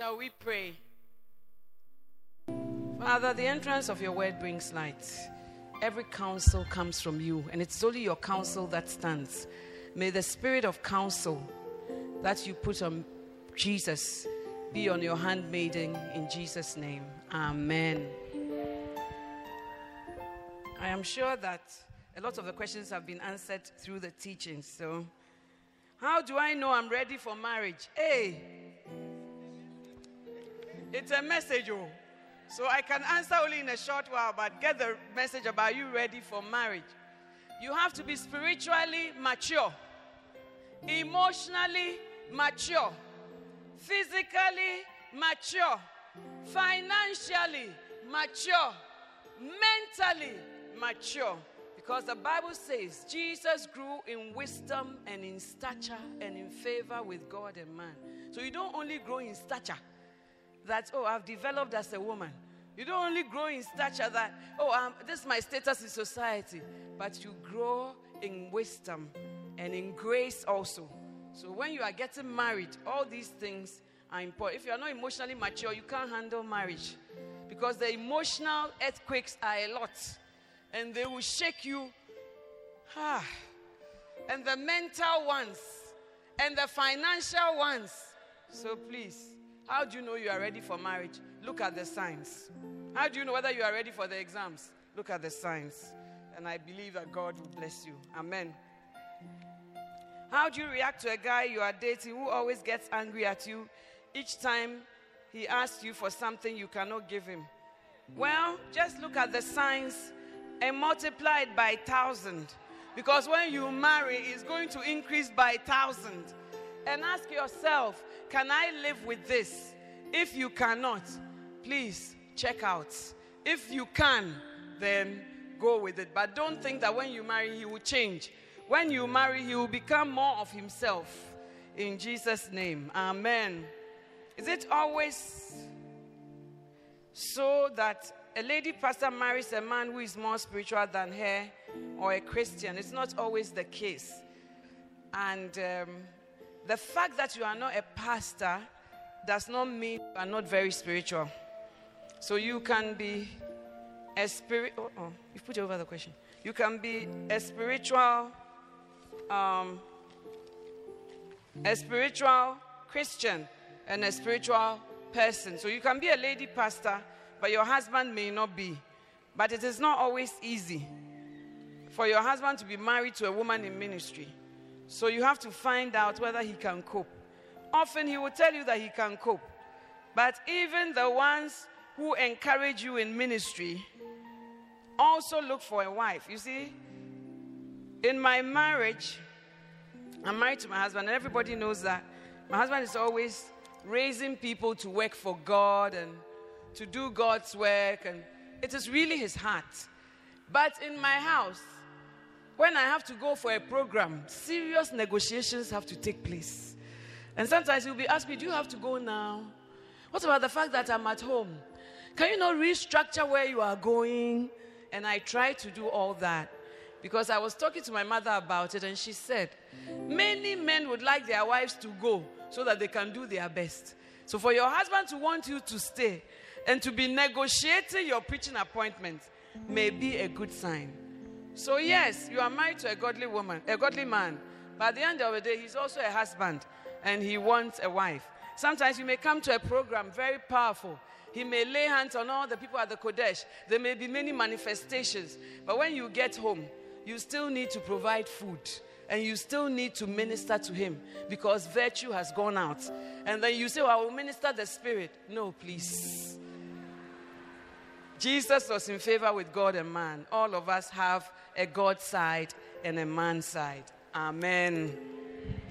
Shall we pray? Father, the entrance of your word brings light. Every counsel comes from you, and it's only your counsel that stands. May the spirit of counsel that you put on Jesus be on your handmaiden in Jesus' name. Amen. I am sure that a lot of the questions have been answered through the teachings. So, how do I know I'm ready for marriage? Hey, it's a message, oh. So I can answer only in a short while, but get the message about you ready for marriage. You have to be spiritually mature, emotionally mature, physically mature, financially mature, mentally mature. Because the Bible says Jesus grew in wisdom and in stature and in favor with God and man. So you don't only grow in stature that, oh, I've developed as a woman. You don't only grow in stature that, oh, um, this is my status in society, but you grow in wisdom and in grace also. So when you are getting married, all these things are important. If you are not emotionally mature, you can't handle marriage because the emotional earthquakes are a lot and they will shake you. Ah. And the mental ones and the financial ones. So please, how do you know you are ready for marriage? Look at the signs. How do you know whether you are ready for the exams? Look at the signs. And I believe that God will bless you. Amen. How do you react to a guy you are dating who always gets angry at you each time he asks you for something you cannot give him? Well, just look at the signs and multiply it by thousand. Because when you marry, it's going to increase by thousand. And ask yourself, can I live with this? If you cannot, please check out. If you can, then go with it. But don't think that when you marry, he will change. When you marry, he will become more of himself. In Jesus' name. Amen. Is it always so that a lady pastor marries a man who is more spiritual than her or a Christian? It's not always the case. And um, the fact that you are not a pastor does not mean you are not very spiritual. So you can be a spirit. Oh, oh, you put over the question. You can be a spiritual, um, a spiritual Christian and a spiritual person. So you can be a lady pastor, but your husband may not be. But it is not always easy for your husband to be married to a woman in ministry. So you have to find out whether he can cope. Often he will tell you that he can cope. But even the ones who encourage you in ministry also look for a wife. You see, in my marriage, I'm married to my husband, and everybody knows that my husband is always raising people to work for God and to do God's work, and it is really his heart. But in my house, when I have to go for a program, serious negotiations have to take place. And sometimes you'll be asking me, Do you have to go now? What about the fact that I'm at home? Can you not restructure where you are going? And I try to do all that because I was talking to my mother about it, and she said, Many men would like their wives to go so that they can do their best. So, for your husband to want you to stay and to be negotiating your preaching appointment may be a good sign. So, yes, you are married to a godly woman, a godly man. But at the end of the day, he's also a husband and he wants a wife. Sometimes you may come to a program very powerful. He may lay hands on all the people at the Qodesh. There may be many manifestations. But when you get home, you still need to provide food and you still need to minister to him because virtue has gone out. And then you say, well, I will minister the spirit. No, please. Jesus was in favor with God and man. All of us have a God side and a man side. Amen.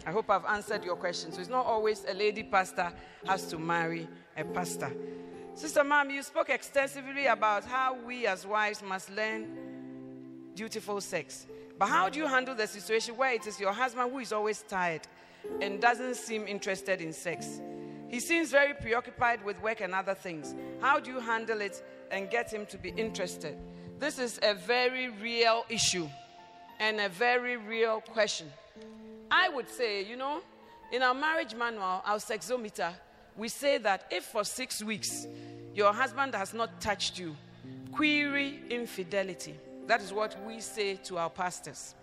I hope I've answered your question. So it's not always a lady pastor has to marry a pastor. Sister Mom, you spoke extensively about how we as wives must learn dutiful sex. But how do you handle the situation where it is your husband who is always tired and doesn't seem interested in sex? He seems very preoccupied with work and other things. How do you handle it and get him to be interested? This is a very real issue and a very real question. I would say, you know, in our marriage manual, our sexometer, we say that if for six weeks your husband has not touched you, query infidelity. That is what we say to our pastors.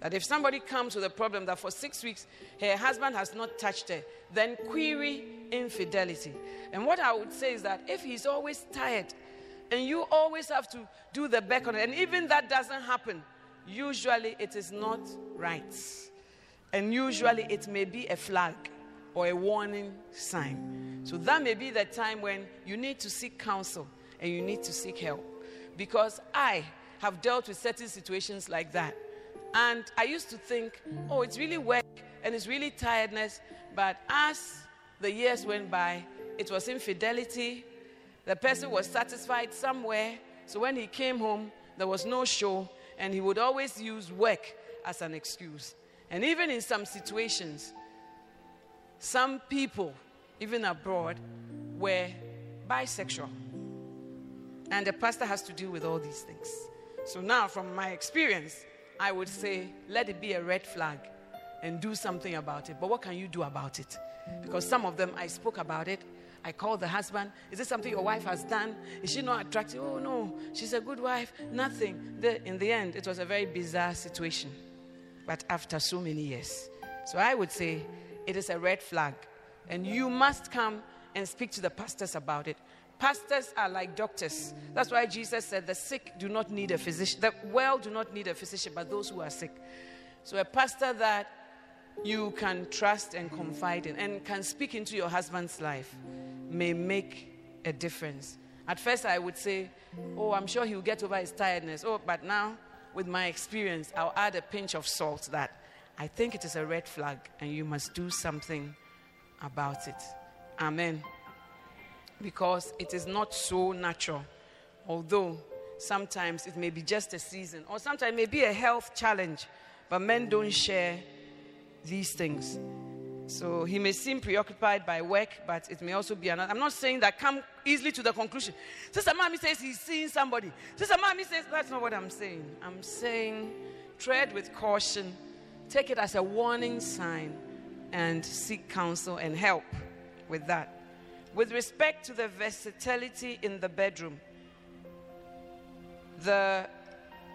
That if somebody comes with a problem that for six weeks her husband has not touched her, then query infidelity. And what I would say is that if he's always tired and you always have to do the back on it, and even that doesn't happen, usually it is not right. And usually it may be a flag or a warning sign. So that may be the time when you need to seek counsel and you need to seek help. Because I have dealt with certain situations like that. And I used to think, oh, it's really work and it's really tiredness. But as the years went by, it was infidelity. The person was satisfied somewhere. So when he came home, there was no show. And he would always use work as an excuse. And even in some situations, some people, even abroad, were bisexual. And the pastor has to deal with all these things. So now, from my experience, I would say, let it be a red flag and do something about it. But what can you do about it? Because some of them, I spoke about it. I called the husband. Is this something your wife has done? Is she not attractive? Oh, no. She's a good wife. Nothing. The, in the end, it was a very bizarre situation but after so many years. So I would say it is a red flag. And you must come and speak to the pastors about it. Pastors are like doctors. That's why Jesus said the sick do not need a physician. The well do not need a physician, but those who are sick. So a pastor that you can trust and confide in and can speak into your husband's life may make a difference. At first, I would say, Oh, I'm sure he'll get over his tiredness. Oh, but now with my experience, I'll add a pinch of salt that I think it is a red flag and you must do something about it. Amen. Because it is not so natural, although sometimes it may be just a season, or sometimes it may be a health challenge, but men don't share these things. So he may seem preoccupied by work, but it may also be another. I'm not saying that come easily to the conclusion. Sister Mommy says he's seeing somebody. Sister Mommy says that's not what I'm saying. I'm saying tread with caution, take it as a warning sign, and seek counsel and help with that. With respect to the versatility in the bedroom, the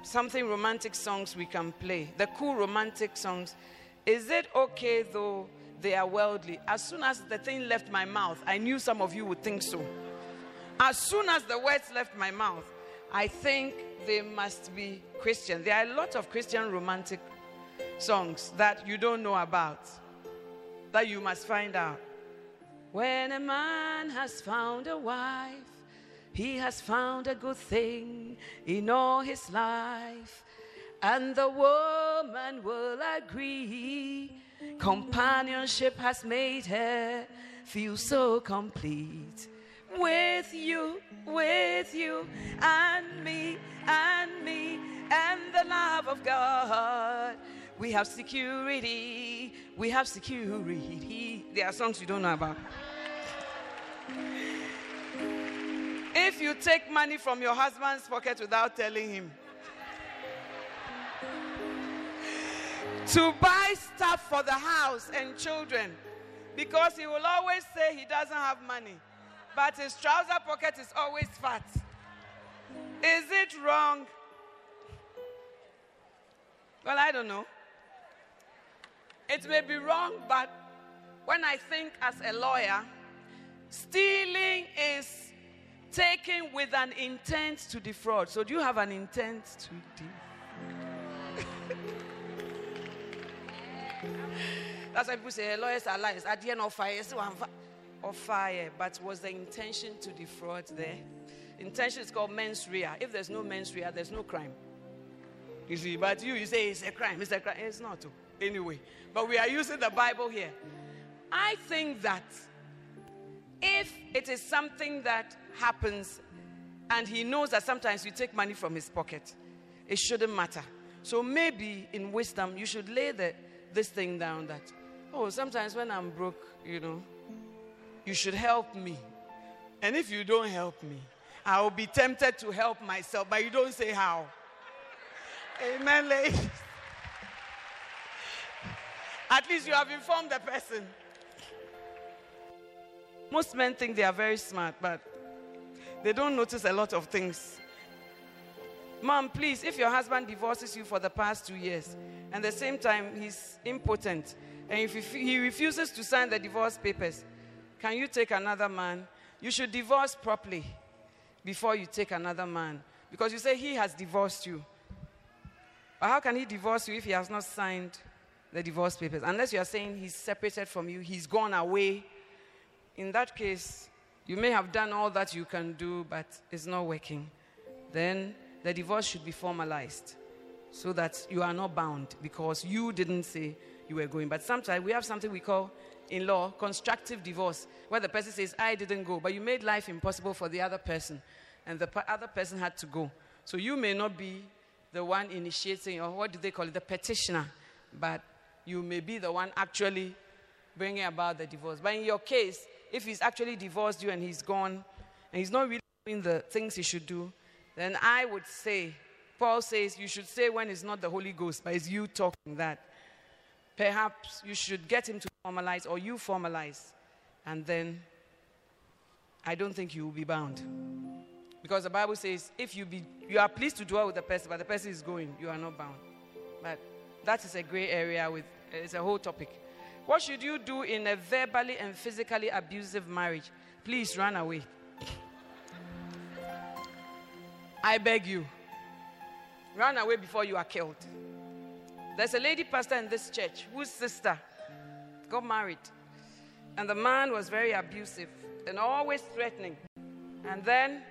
something romantic songs we can play, the cool romantic songs. Is it okay though? they are worldly. As soon as the thing left my mouth, I knew some of you would think so. As soon as the words left my mouth, I think they must be Christian. There are a lot of Christian romantic songs that you don't know about, that you must find out. When a man has found a wife, he has found a good thing in all his life, and the woman will agree Companionship has made her feel so complete. With you, with you, and me, and me, and the love of God. We have security. We have security. There are songs you don't know about. If you take money from your husband's pocket without telling him, to buy stuff for the house and children because he will always say he doesn't have money, but his trouser pocket is always fat. Is it wrong? Well, I don't know. It may be wrong, but when I think as a lawyer, stealing is taken with an intent to defraud. So, do you have an intent to defraud? That's why people say lawyers are liars. At the end of fire, of fire, but was the intention to defraud there? Intention is called mens rea. If there's no mens rea, there's no crime. You see, but you, you say it's a crime. It's a crime. It's not. Too. Anyway, but we are using the Bible here. I think that if it is something that happens and he knows that sometimes you take money from his pocket, it shouldn't matter. So maybe in wisdom, you should lay the, this thing down that, oh, sometimes when I'm broke, you know, you should help me. And if you don't help me, I will be tempted to help myself, but you don't say how. Amen, ladies. At least you have informed the person. Most men think they are very smart, but they don't notice a lot of things. Mom, please, if your husband divorces you for the past two years, and at the same time he's impotent, and if he refuses to sign the divorce papers, can you take another man? You should divorce properly before you take another man. Because you say he has divorced you. But how can he divorce you if he has not signed the divorce papers? Unless you are saying he's separated from you, he's gone away. In that case, you may have done all that you can do, but it's not working. Then the divorce should be formalized so that you are not bound because you didn't say you were going. But sometimes we have something we call in law constructive divorce, where the person says, I didn't go, but you made life impossible for the other person, and the other person had to go. So you may not be the one initiating, or what do they call it, the petitioner, but you may be the one actually bringing about the divorce. But in your case, if he's actually divorced you and he's gone, and he's not really doing the things he should do, then I would say, Paul says, you should say when it's not the Holy Ghost, but it's you talking that. Perhaps you should get him to formalize or you formalize, and then I don't think you will be bound. Because the Bible says, if you, be, you are pleased to dwell with the person, but the person is going, you are not bound. But that is a gray area with, it's a whole topic. What should you do in a verbally and physically abusive marriage? Please run away. I beg you. Run away before you are killed. There's a lady pastor in this church whose sister got married. And the man was very abusive and always threatening. And then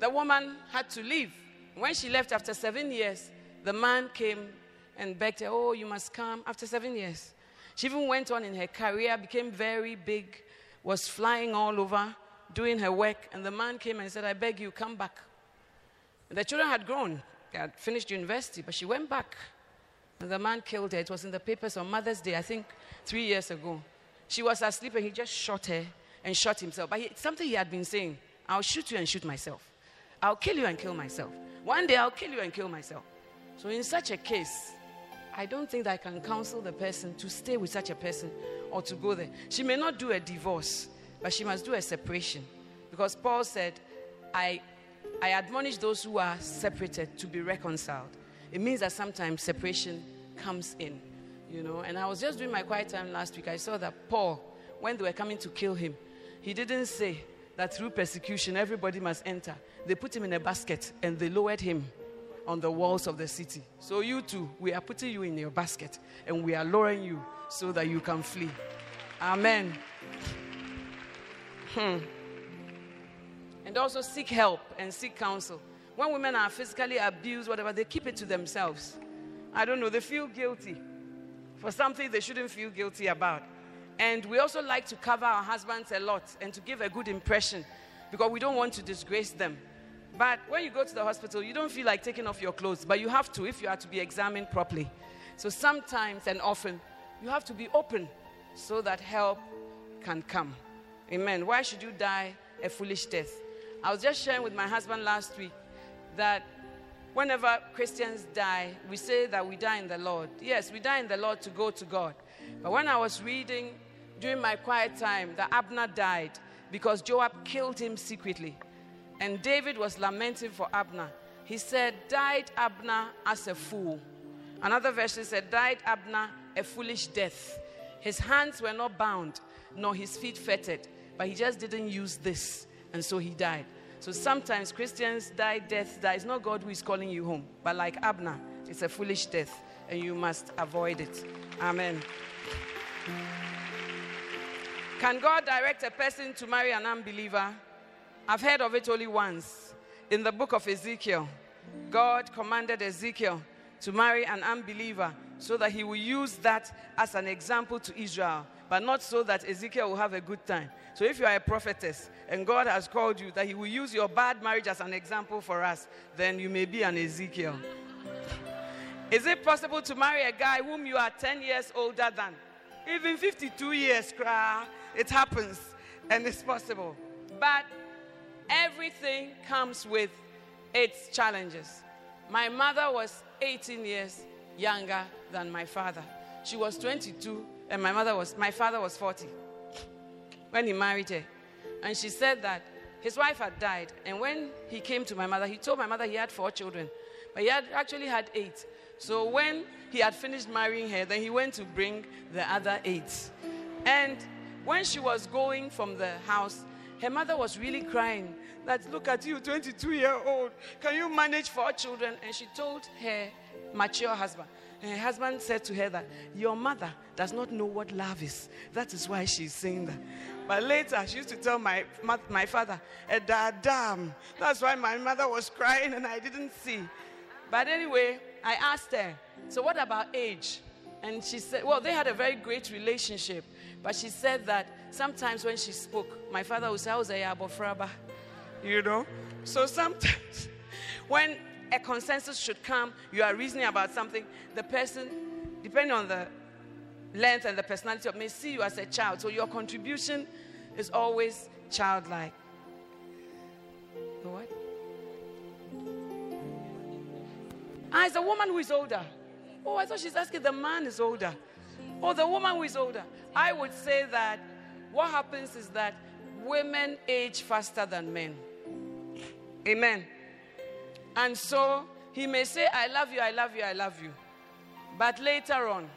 the woman had to leave. When she left after seven years, the man came and begged her, Oh, you must come. After seven years, she even went on in her career, became very big, was flying all over, doing her work. And the man came and said, I beg you, come back. And the children had grown, had finished university, but she went back. And the man killed her. It was in the papers on Mother's Day, I think three years ago. She was asleep and he just shot her and shot himself. But he, something he had been saying I'll shoot you and shoot myself. I'll kill you and kill myself. One day I'll kill you and kill myself. So, in such a case, I don't think that I can counsel the person to stay with such a person or to go there. She may not do a divorce, but she must do a separation. Because Paul said, I, I admonish those who are separated to be reconciled it means that sometimes separation comes in, you know. And I was just doing my quiet time last week. I saw that Paul, when they were coming to kill him, he didn't say that through persecution everybody must enter. They put him in a basket and they lowered him on the walls of the city. So you too, we are putting you in your basket and we are lowering you so that you can flee. Amen. Hmm. And also seek help and seek counsel. When women are physically abused, whatever, they keep it to themselves. I don't know, they feel guilty for something they shouldn't feel guilty about. And we also like to cover our husbands a lot and to give a good impression because we don't want to disgrace them. But when you go to the hospital, you don't feel like taking off your clothes, but you have to if you are to be examined properly. So sometimes and often, you have to be open so that help can come. Amen. Why should you die a foolish death? I was just sharing with my husband last week that whenever Christians die, we say that we die in the Lord. Yes, we die in the Lord to go to God. But when I was reading during my quiet time that Abner died because Joab killed him secretly, and David was lamenting for Abner, he said, Died Abner as a fool. Another version said, Died Abner a foolish death. His hands were not bound, nor his feet fettered, but he just didn't use this, and so he died. So sometimes Christians die death that is not God who is calling you home, but like Abner, it's a foolish death, and you must avoid it. Amen. Can God direct a person to marry an unbeliever? I've heard of it only once. In the book of Ezekiel, God commanded Ezekiel to marry an unbeliever so that he will use that as an example to Israel, but not so that Ezekiel will have a good time. So if you are a prophetess and God has called you that he will use your bad marriage as an example for us, then you may be an Ezekiel. Is it possible to marry a guy whom you are 10 years older than? Even 52 years, cry. It happens and it's possible. But everything comes with its challenges. My mother was 18 years younger than my father. She was 22 and my mother was my father was 40 when he married her. And she said that his wife had died and when he came to my mother, he told my mother he had four children, but he had actually had eight. So when he had finished marrying her, then he went to bring the other eight. And when she was going from the house, her mother was really crying that, Look at you, 22 year old. Can you manage four children? And she told her mature husband. And her husband said to her that, Your mother does not know what love is. That is why she's saying that. But later, she used to tell my, my father, eh, Damn, that's why my mother was crying and I didn't see. But anyway, I asked her, So what about age? And she said, Well, they had a very great relationship. But she said that sometimes when she spoke, my father would say, I was a yabofraba. You know? So sometimes when a consensus should come, you are reasoning about something, the person, depending on the length and the personality of may see you as a child. So your contribution is always childlike. What? Ah, it's a woman who is older. Oh, I thought she's asking the man is older. Oh, the woman who is older. I would say that what happens is that women age faster than men. Amen. And so he may say, I love you, I love you, I love you. But later on,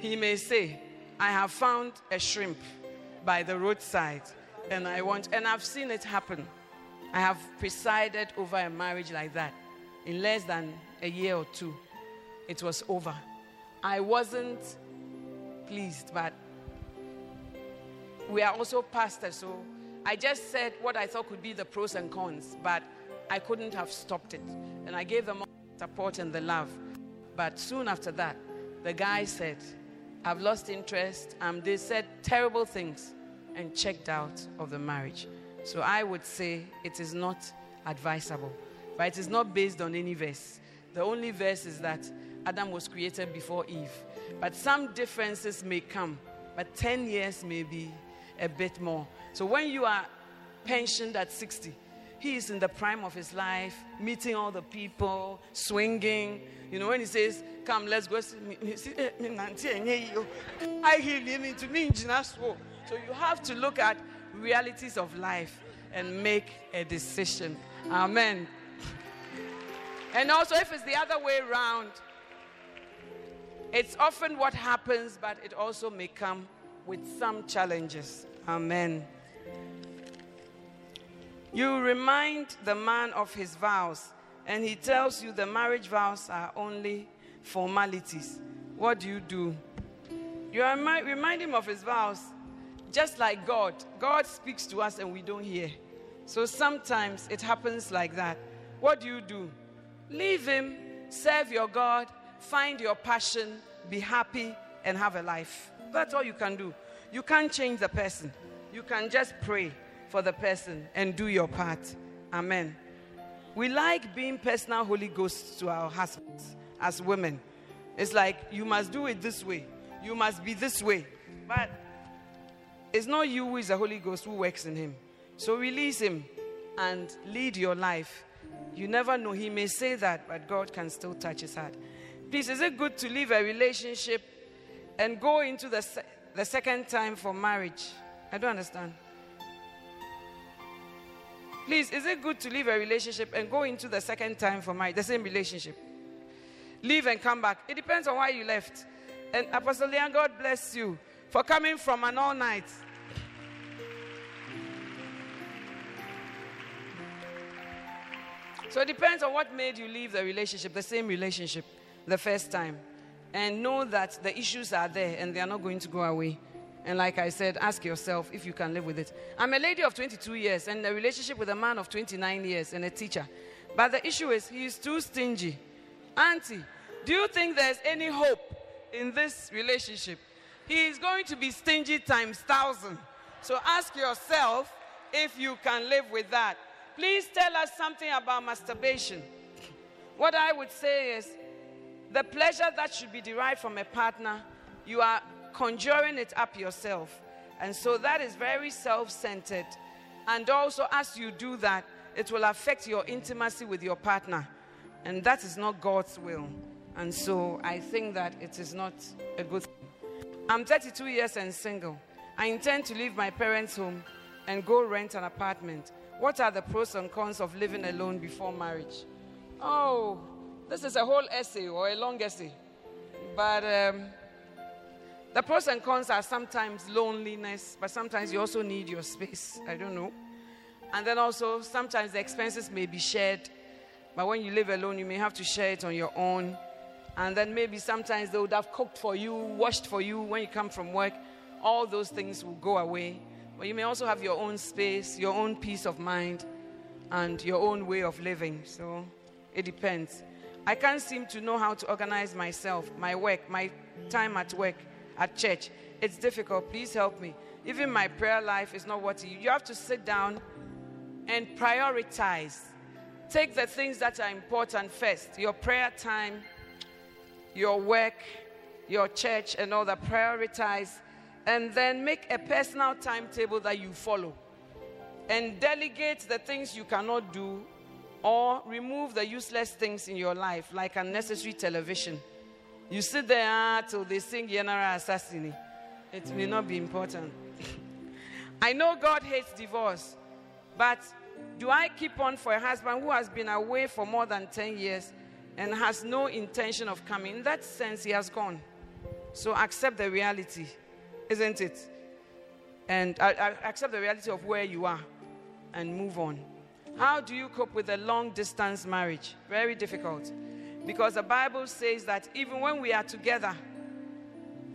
he may say, I have found a shrimp by the roadside and I want, and I've seen it happen. I have presided over a marriage like that. In less than a year or two, it was over. I wasn't pleased, but we are also pastors, so I just said what I thought could be the pros and cons, but I couldn't have stopped it. And I gave them all support and the love. But soon after that, the guy said, I've lost interest. Um, they said terrible things and checked out of the marriage. So I would say it is not advisable, but it is not based on any verse. The only verse is that Adam was created before Eve. But some differences may come, but 10 years may be a bit more. So when you are pensioned at 60, he is in the prime of his life, meeting all the people, swinging. You know, when he says, Come, let's go. Eh, I heal him into me. In So you have to look at realities of life and make a decision. Amen. And also, if it's the other way around, it's often what happens, but it also may come with some challenges. Amen. You remind the man of his vows, and he tells you the marriage vows are only formalities. What do you do? You remind him of his vows, just like God. God speaks to us and we don't hear. So sometimes it happens like that. What do you do? Leave him, serve your God, find your passion, be happy, and have a life. That's all you can do. You can't change the person. You can just pray for the person and do your part. Amen. We like being personal Holy Ghosts to our husbands as women. It's like, you must do it this way, you must be this way. But it's not you who is the Holy Ghost who works in him. So release him and lead your life. You never know. He may say that, but God can still touch his heart. Please, is it good to leave a relationship and go into the, se- the second time for marriage? I don't understand. Please, is it good to leave a relationship and go into the second time for marriage, the same relationship? Leave and come back. It depends on why you left. And Apostle Leon, God bless you for coming from an all night. So it depends on what made you leave the relationship, the same relationship, the first time. And know that the issues are there and they are not going to go away. And like I said, ask yourself if you can live with it. I'm a lady of 22 years and a relationship with a man of 29 years and a teacher. But the issue is he is too stingy. Auntie, do you think there's any hope in this relationship? He is going to be stingy times thousand. So ask yourself if you can live with that. Please tell us something about masturbation. What I would say is the pleasure that should be derived from a partner, you are conjuring it up yourself. And so that is very self centered. And also, as you do that, it will affect your intimacy with your partner. And that is not God's will. And so I think that it is not a good thing. I'm 32 years and single. I intend to leave my parents' home and go rent an apartment. What are the pros and cons of living alone before marriage? Oh, this is a whole essay or a long essay. But um, the pros and cons are sometimes loneliness, but sometimes you also need your space. I don't know. And then also, sometimes the expenses may be shared, but when you live alone, you may have to share it on your own. And then maybe sometimes they would have cooked for you, washed for you when you come from work. All those things will go away. But you may also have your own space, your own peace of mind, and your own way of living. So it depends. I can't seem to know how to organize myself, my work, my time at work at church. It's difficult. Please help me. Even my prayer life is not what you. Have to sit down and prioritize. Take the things that are important first. Your prayer time, your work, your church, and all that. Prioritize. And then make a personal timetable that you follow. And delegate the things you cannot do or remove the useless things in your life, like unnecessary television you sit there till they sing General Assassini. It may not be important. I know God hates divorce, but do I keep on for a husband who has been away for more than 10 years and has no intention of coming? In that sense, he has gone. So accept the reality, isn't it? And I accept the reality of where you are and move on. How do you cope with a long distance marriage? Very difficult. Because the Bible says that even when we are together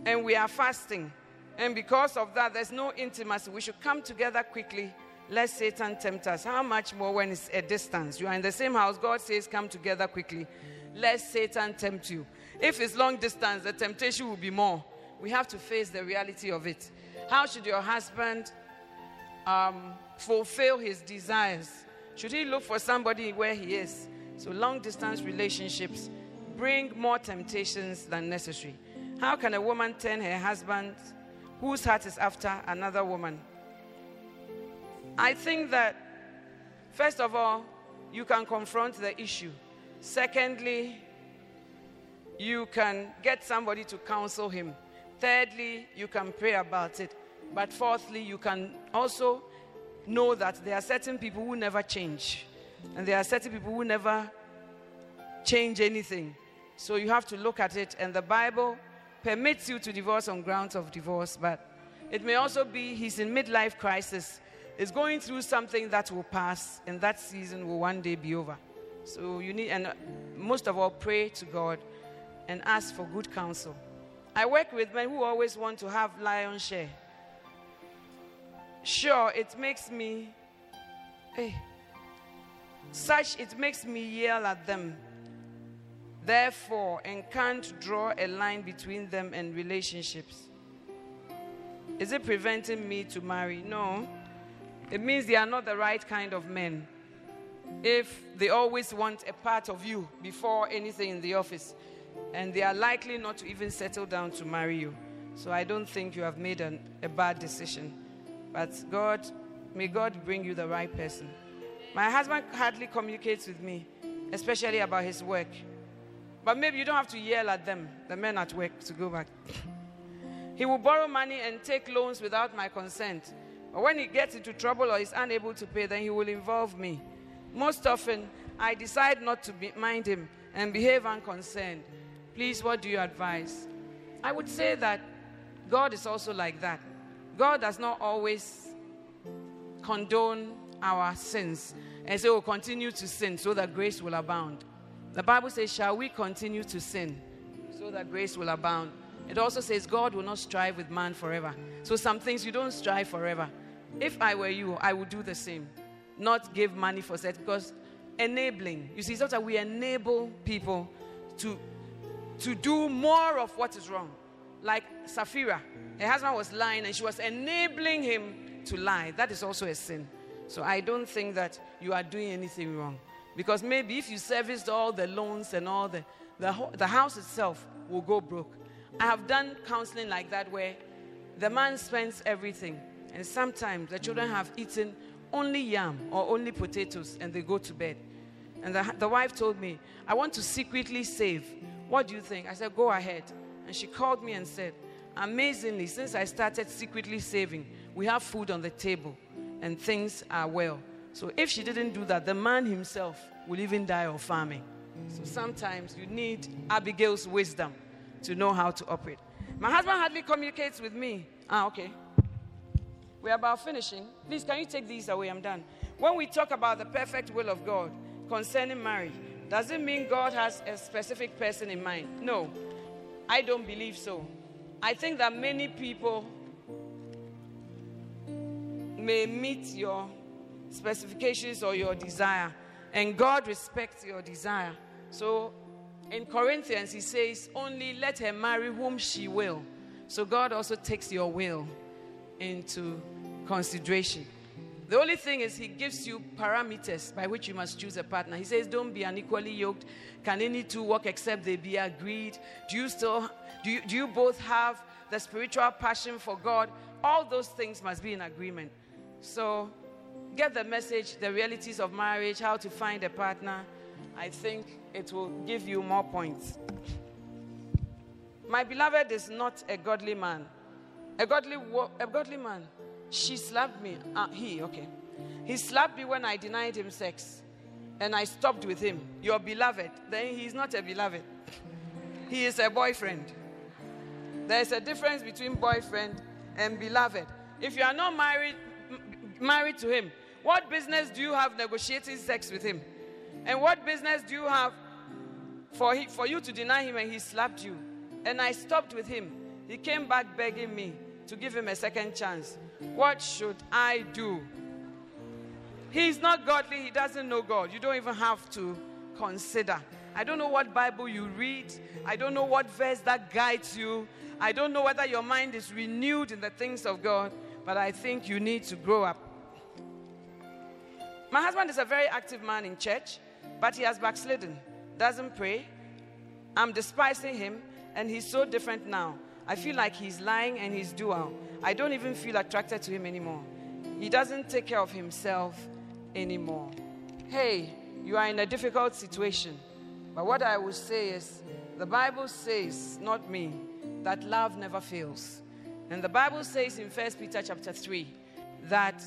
and we are fasting, and because of that, there's no intimacy, we should come together quickly lest Satan tempt us. How much more when it's a distance? You are in the same house. God says, Come together quickly, lest Satan tempt you. If it's long distance, the temptation will be more. We have to face the reality of it. How should your husband um, fulfill his desires? Should he look for somebody where he is? So, long distance relationships bring more temptations than necessary. How can a woman turn her husband, whose heart is after another woman? I think that, first of all, you can confront the issue. Secondly, you can get somebody to counsel him. Thirdly, you can pray about it. But fourthly, you can also know that there are certain people who never change. And there are certain people who never change anything. So you have to look at it. And the Bible permits you to divorce on grounds of divorce, but it may also be he's in midlife crisis, is going through something that will pass, and that season will one day be over. So you need, and most of all, pray to God and ask for good counsel. I work with men who always want to have lion share. Sure, it makes me, hey, such it makes me yell at them. Therefore, and can't draw a line between them and relationships. Is it preventing me to marry? No. It means they are not the right kind of men. If they always want a part of you before anything in the office, and they are likely not to even settle down to marry you. So I don't think you have made an, a bad decision. But God, may God bring you the right person. My husband hardly communicates with me, especially about his work. But maybe you don't have to yell at them, the men at work, to go back. he will borrow money and take loans without my consent. But when he gets into trouble or is unable to pay, then he will involve me. Most often, I decide not to be, mind him and behave unconcerned. Please, what do you advise? I would say that God is also like that. God does not always condone our sins Mm-hmm. and say, "Oh, continue to sin so that grace will abound." The Bible says, "Shall we continue to sin so that grace will abound?" It also says, "God will not strive with man forever." So some things you don't strive forever. If I were you, I would do the same. Not give money for sex because enabling. You see, it's not that we enable people to to do more of what is wrong. Like Sapphira, her husband was lying and she was enabling him to lie. That is also a sin. So I don't think that you are doing anything wrong. Because maybe if you serviced all the loans and all the, the, the house itself will go broke. I have done counseling like that where the man spends everything. And sometimes the children have eaten only yam or only potatoes and they go to bed. And the, the wife told me, I want to secretly save. What do you think? I said, Go ahead. And she called me and said, Amazingly, since I started secretly saving, we have food on the table and things are well. So if she didn't do that, the man himself will even die of famine. So sometimes you need Abigail's wisdom to know how to operate. My husband hardly communicates with me. Ah, okay. We're about finishing. Please, can you take these away? I'm done. When we talk about the perfect will of God concerning marriage, does it mean God has a specific person in mind? No, I don't believe so. I think that many people may meet your specifications or your desire, and God respects your desire. So in Corinthians, he says, Only let her marry whom she will. So God also takes your will into consideration. The only thing is, he gives you parameters by which you must choose a partner. He says, Don't be unequally yoked. Can any two work except they be agreed? Do you still, do you, do you both have the spiritual passion for God? All those things must be in agreement. So, get the message, the realities of marriage, how to find a partner. I think it will give you more points. My beloved is not a godly man. A godly, a godly man she slapped me. Uh, he, okay. He slapped me when I denied him sex. And I stopped with him. Your beloved. Then he's not a beloved. He is a boyfriend. There is a difference between boyfriend and beloved. If you are not married, married to him, what business do you have negotiating sex with him? And what business do you have for, he, for you to deny him and he slapped you? And I stopped with him. He came back begging me to give him a second chance. What should I do? He's not godly, he doesn't know God. You don't even have to consider. I don't know what Bible you read, I don't know what verse that guides you. I don't know whether your mind is renewed in the things of God, but I think you need to grow up. My husband is a very active man in church, but he has backslidden, doesn't pray. I'm despising him, and he's so different now. I feel like he's lying and he's dual. I don't even feel attracted to him anymore. He doesn't take care of himself anymore. Hey, you are in a difficult situation. But what I will say is the Bible says, not me, that love never fails. And the Bible says in 1 Peter chapter 3 that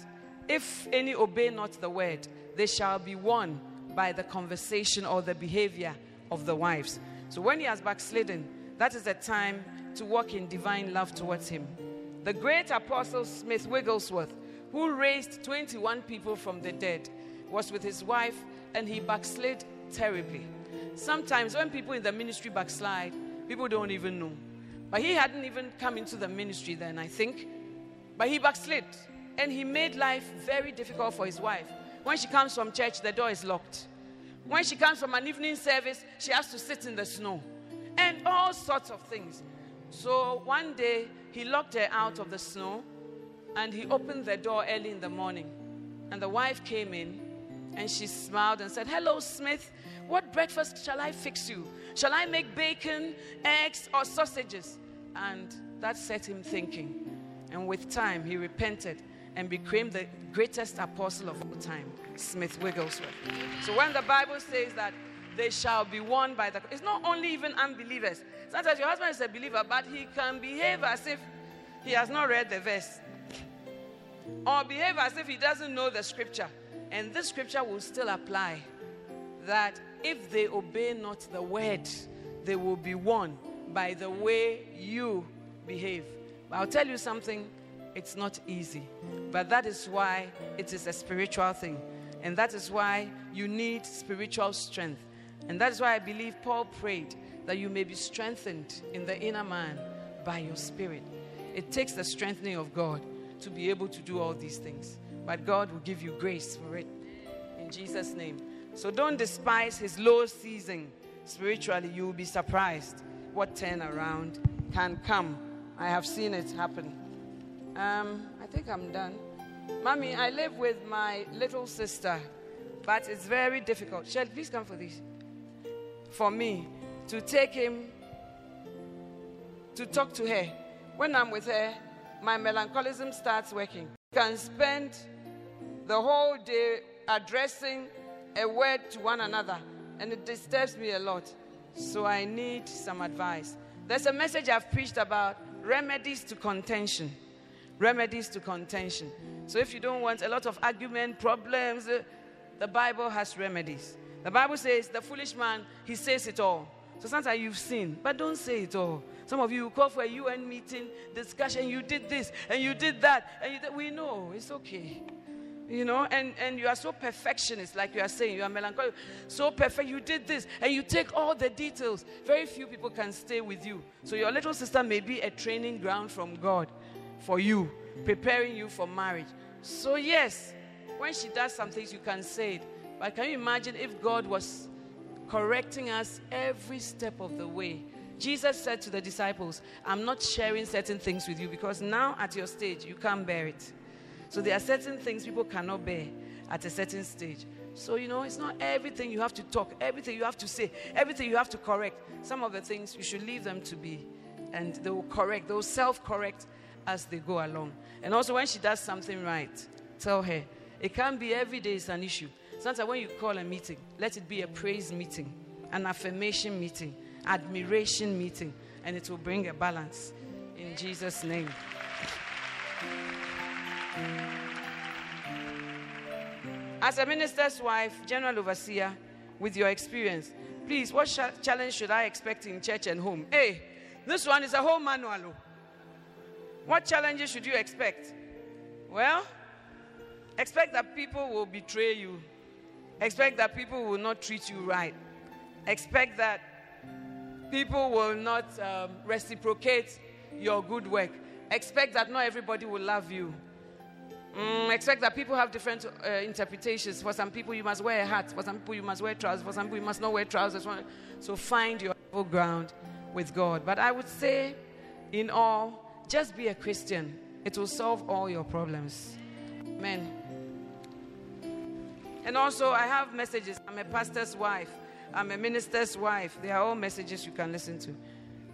if any obey not the word, they shall be won by the conversation or the behavior of the wives. So when he has backslidden, that is the time to walk in divine love towards him. The great apostle Smith Wigglesworth, who raised 21 people from the dead, was with his wife and he backslid terribly. Sometimes when people in the ministry backslide, people don't even know. But he hadn't even come into the ministry then, I think. But he backslid and he made life very difficult for his wife. When she comes from church, the door is locked. When she comes from an evening service, she has to sit in the snow and all sorts of things. So one day, he locked her out of the snow and he opened the door early in the morning. And the wife came in and she smiled and said, Hello, Smith. What breakfast shall I fix you? Shall I make bacon, eggs, or sausages? And that set him thinking. And with time, he repented and became the greatest apostle of all time, Smith Wigglesworth. So when the Bible says that they shall be won by the. It's not only even unbelievers. Sometimes your husband is a believer, but he can behave as if he has not read the verse, or behave as if he doesn't know the scripture. And this scripture will still apply that if they obey not the word, they will be won by the way you behave. But I'll tell you something, it's not easy. But that is why it is a spiritual thing. And that is why you need spiritual strength. And that is why I believe Paul prayed that you may be strengthened in the inner man by your spirit. It takes the strengthening of God to be able to do all these things. But God will give you grace for it. In Jesus' name. So don't despise his low season spiritually. You will be surprised what turnaround can come. I have seen it happen. Um, I think I'm done. Mommy, I live with my little sister, but it's very difficult. Shell, please come for this. For me to take him to talk to her. When I'm with her, my melancholism starts working. You can spend the whole day addressing a word to one another, and it disturbs me a lot. So I need some advice. There's a message I've preached about remedies to contention. Remedies to contention. So if you don't want a lot of argument, problems, uh, the Bible has remedies. The Bible says the foolish man, he says it all. So sometimes you've seen, but don't say it all. Some of you call for a UN meeting, discussion, you did this and you did that, and did, we know it's okay. You know, and, and you are so perfectionist, like you are saying, you are melancholic, so perfect. You did this, and you take all the details. Very few people can stay with you. So your little sister may be a training ground from God for you, preparing you for marriage. So yes, when she does some things, you can say it. But can you imagine if God was correcting us every step of the way? Jesus said to the disciples, I'm not sharing certain things with you because now at your stage, you can't bear it. So there are certain things people cannot bear at a certain stage. So, you know, it's not everything you have to talk, everything you have to say, everything you have to correct. Some of the things you should leave them to be. And they will correct, they will self correct as they go along. And also, when she does something right, tell her. It can't be every day it's an issue. Sometimes when you call a meeting, let it be a praise meeting, an affirmation meeting, admiration meeting, and it will bring a balance. In Jesus' name. As a minister's wife, general overseer, with your experience, please, what sh- challenge should I expect in church and home? Hey, this one is a whole manual. What challenges should you expect? Well, expect that people will betray you. Expect that people will not treat you right. Expect that people will not um, reciprocate your good work. Expect that not everybody will love you. Mm, expect that people have different uh, interpretations. For some people, you must wear a hat. For some people, you must wear trousers. For some people, you must not wear trousers. So find your level ground with God. But I would say, in all, just be a Christian. It will solve all your problems. Amen. And also, I have messages. I'm a pastor's wife. I'm a minister's wife. They are all messages you can listen to.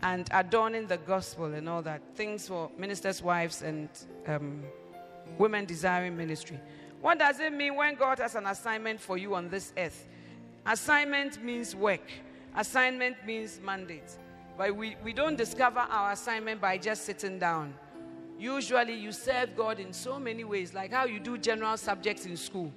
And adorning the gospel and all that. Things for ministers' wives and um, women desiring ministry. What does it mean when God has an assignment for you on this earth? Assignment means work, assignment means mandate. But we, we don't discover our assignment by just sitting down. Usually, you serve God in so many ways, like how you do general subjects in school.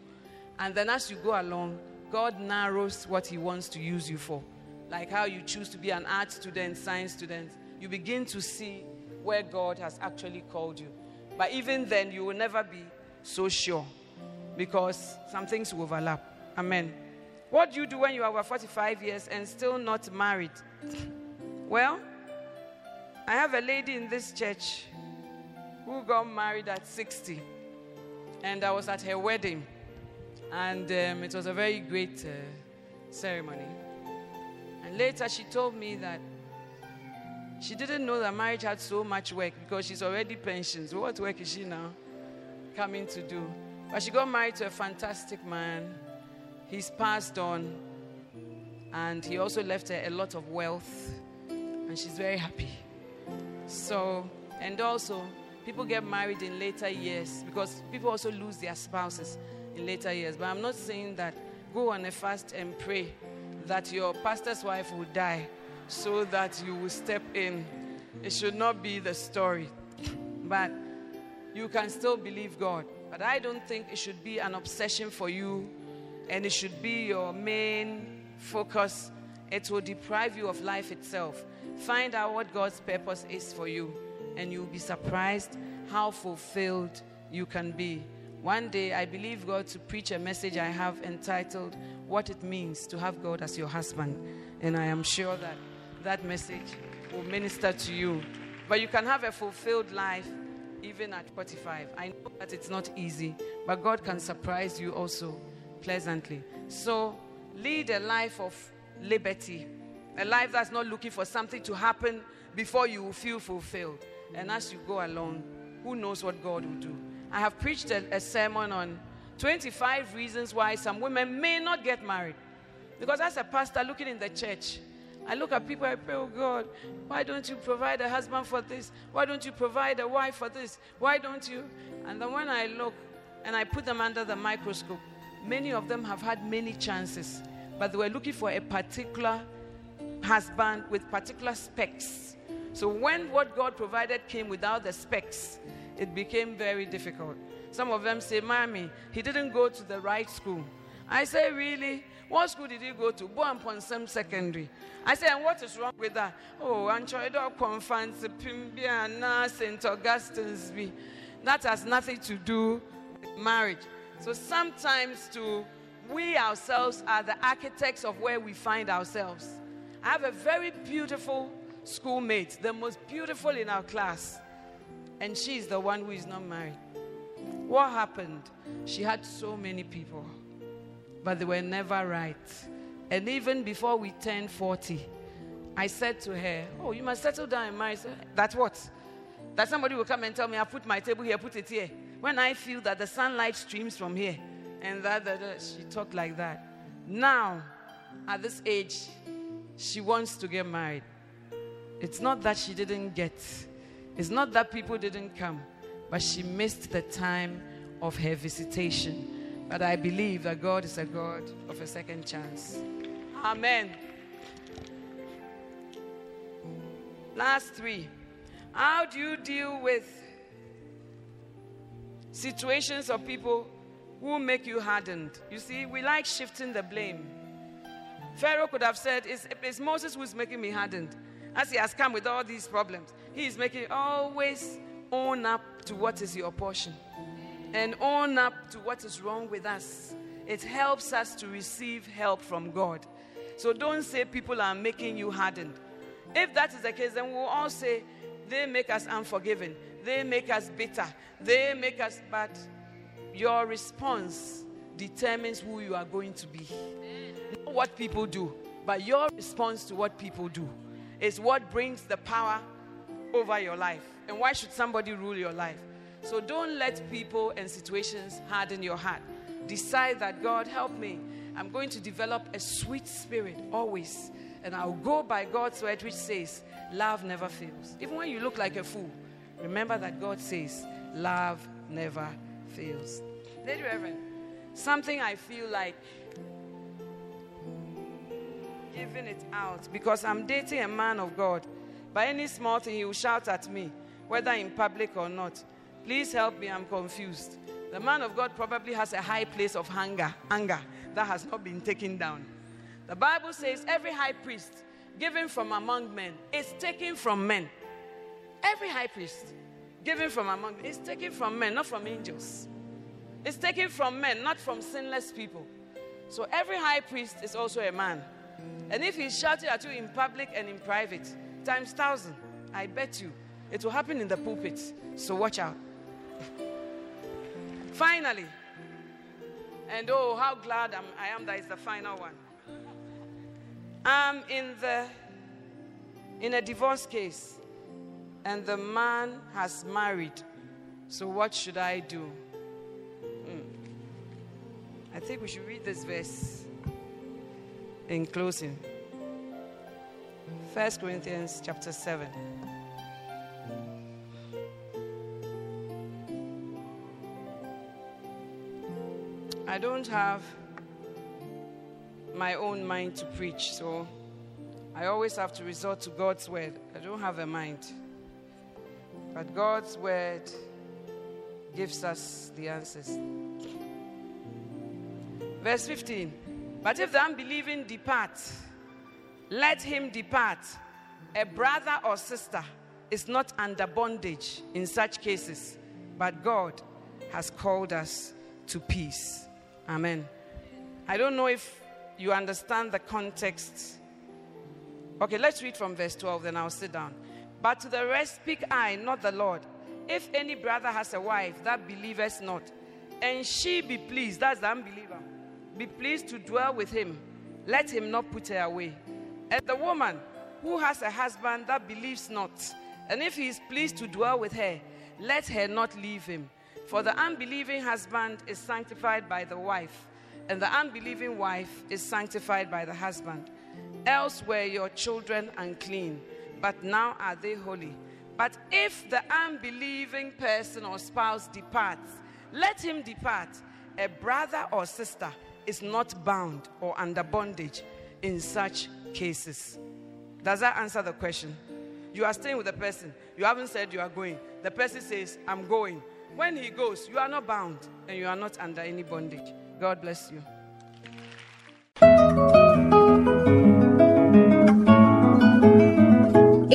And then as you go along, God narrows what He wants to use you for. Like how you choose to be an art student, science student. You begin to see where God has actually called you. But even then, you will never be so sure because some things will overlap. Amen. What do you do when you are over 45 years and still not married? well, I have a lady in this church who got married at 60, and I was at her wedding, and um, it was a very great uh, ceremony. And later, she told me that she didn't know that marriage had so much work because she's already pensioned. What work is she now coming to do? But she got married to a fantastic man. He's passed on, and he also left her a lot of wealth, and she's very happy. So, and also, people get married in later years because people also lose their spouses in later years. But I'm not saying that go on a fast and pray that your pastor's wife will die so that you will step in. It should not be the story. But you can still believe God. But I don't think it should be an obsession for you and it should be your main focus it will deprive you of life itself. Find out what God's purpose is for you, and you'll be surprised how fulfilled you can be. One day, I believe God to preach a message I have entitled, What It Means to Have God as Your Husband. And I am sure that that message will minister to you. But you can have a fulfilled life even at 45. I know that it's not easy, but God can surprise you also pleasantly. So, lead a life of liberty, a life that's not looking for something to happen before you feel fulfilled. And as you go along, who knows what God will do? I have preached a, a sermon on 25 reasons why some women may not get married. Because as a pastor looking in the church, I look at people, I pray, oh God, why don't you provide a husband for this? Why don't you provide a wife for this? Why don't you? And then when I look and I put them under the microscope, many of them have had many chances, but they were looking for a particular husband with particular specs. So when what God provided came without the specs, it became very difficult. Some of them say, Mommy, he didn't go to the right school. I say, Really? What school did he go to? Boamponsem Secondary. I say, and what is wrong with that? Oh, Anchoido Conference, Pimbiana, St. Augustine's. That has nothing to do with marriage. So sometimes to we ourselves are the architects of where we find ourselves. I have a very beautiful schoolmate, the most beautiful in our class, and she's the one who is not married. What happened? She had so many people but they were never right. And even before we turned 40, I said to her, Oh, you must settle down and marry. That's what? That somebody will come and tell me, I put my table here, put it here. When I feel that the sunlight streams from here, and that, that, that she talked like that. Now, at this age, she wants to get married. It's not that she didn't get, it's not that people didn't come, but she missed the time of her visitation. But I believe that God is a God of a second chance. Amen. Last three. How do you deal with situations of people who make you hardened? You see, we like shifting the blame. Pharaoh could have said, It's, it's Moses who's making me hardened. As he has come with all these problems, he is making always own up to what is your portion and own up to what is wrong with us. It helps us to receive help from God. So don't say people are making you hardened. If that is the case, then we'll all say they make us unforgiving, they make us bitter, they make us. But your response determines who you are going to be. Not what people do, but your response to what people do is what brings the power over your life. And why should somebody rule your life? So don't let people and situations harden your heart. Decide that God, help me. I'm going to develop a sweet spirit always. And I'll go by God's word, which says, Love never fails. Even when you look like a fool, remember that God says, Love never fails. Lady Reverend, something I feel like giving it out because I'm dating a man of God. By any small thing, he will shout at me, whether in public or not. Please help me, I'm confused. The man of God probably has a high place of hunger, anger that has not been taken down. The Bible says every high priest given from among men is taken from men. Every high priest given from among men is taken from men, not from angels. It's taken from men, not from sinless people. So every high priest is also a man. And if he's shouting at you in public and in private, times thousand, I bet you it will happen in the pulpit. So watch out. Finally, and oh, how glad I'm, I am that it's the final one. I'm in the in a divorce case, and the man has married. So what should I do? Hmm. I think we should read this verse in closing. First Corinthians chapter 7. I don't have my own mind to preach, so I always have to resort to God's word. I don't have a mind. But God's word gives us the answers. Verse 15 But if the unbelieving depart, let him depart. A brother or sister is not under bondage in such cases, but God has called us to peace. Amen. I don't know if you understand the context. Okay, let's read from verse 12, then I'll sit down. But to the rest speak I, not the Lord. If any brother has a wife that believeth not, and she be pleased, that's the unbeliever, be pleased to dwell with him, let him not put her away. And the woman who has a husband that believes not, and if he is pleased to dwell with her, let her not leave him. For the unbelieving husband is sanctified by the wife, and the unbelieving wife is sanctified by the husband. Else were your children unclean, but now are they holy. But if the unbelieving person or spouse departs, let him depart. A brother or sister is not bound or under bondage in such cases. Does that answer the question? You are staying with the person. You haven't said you are going. The person says, I'm going. When he goes, you are not bound and you are not under any bondage. God bless you.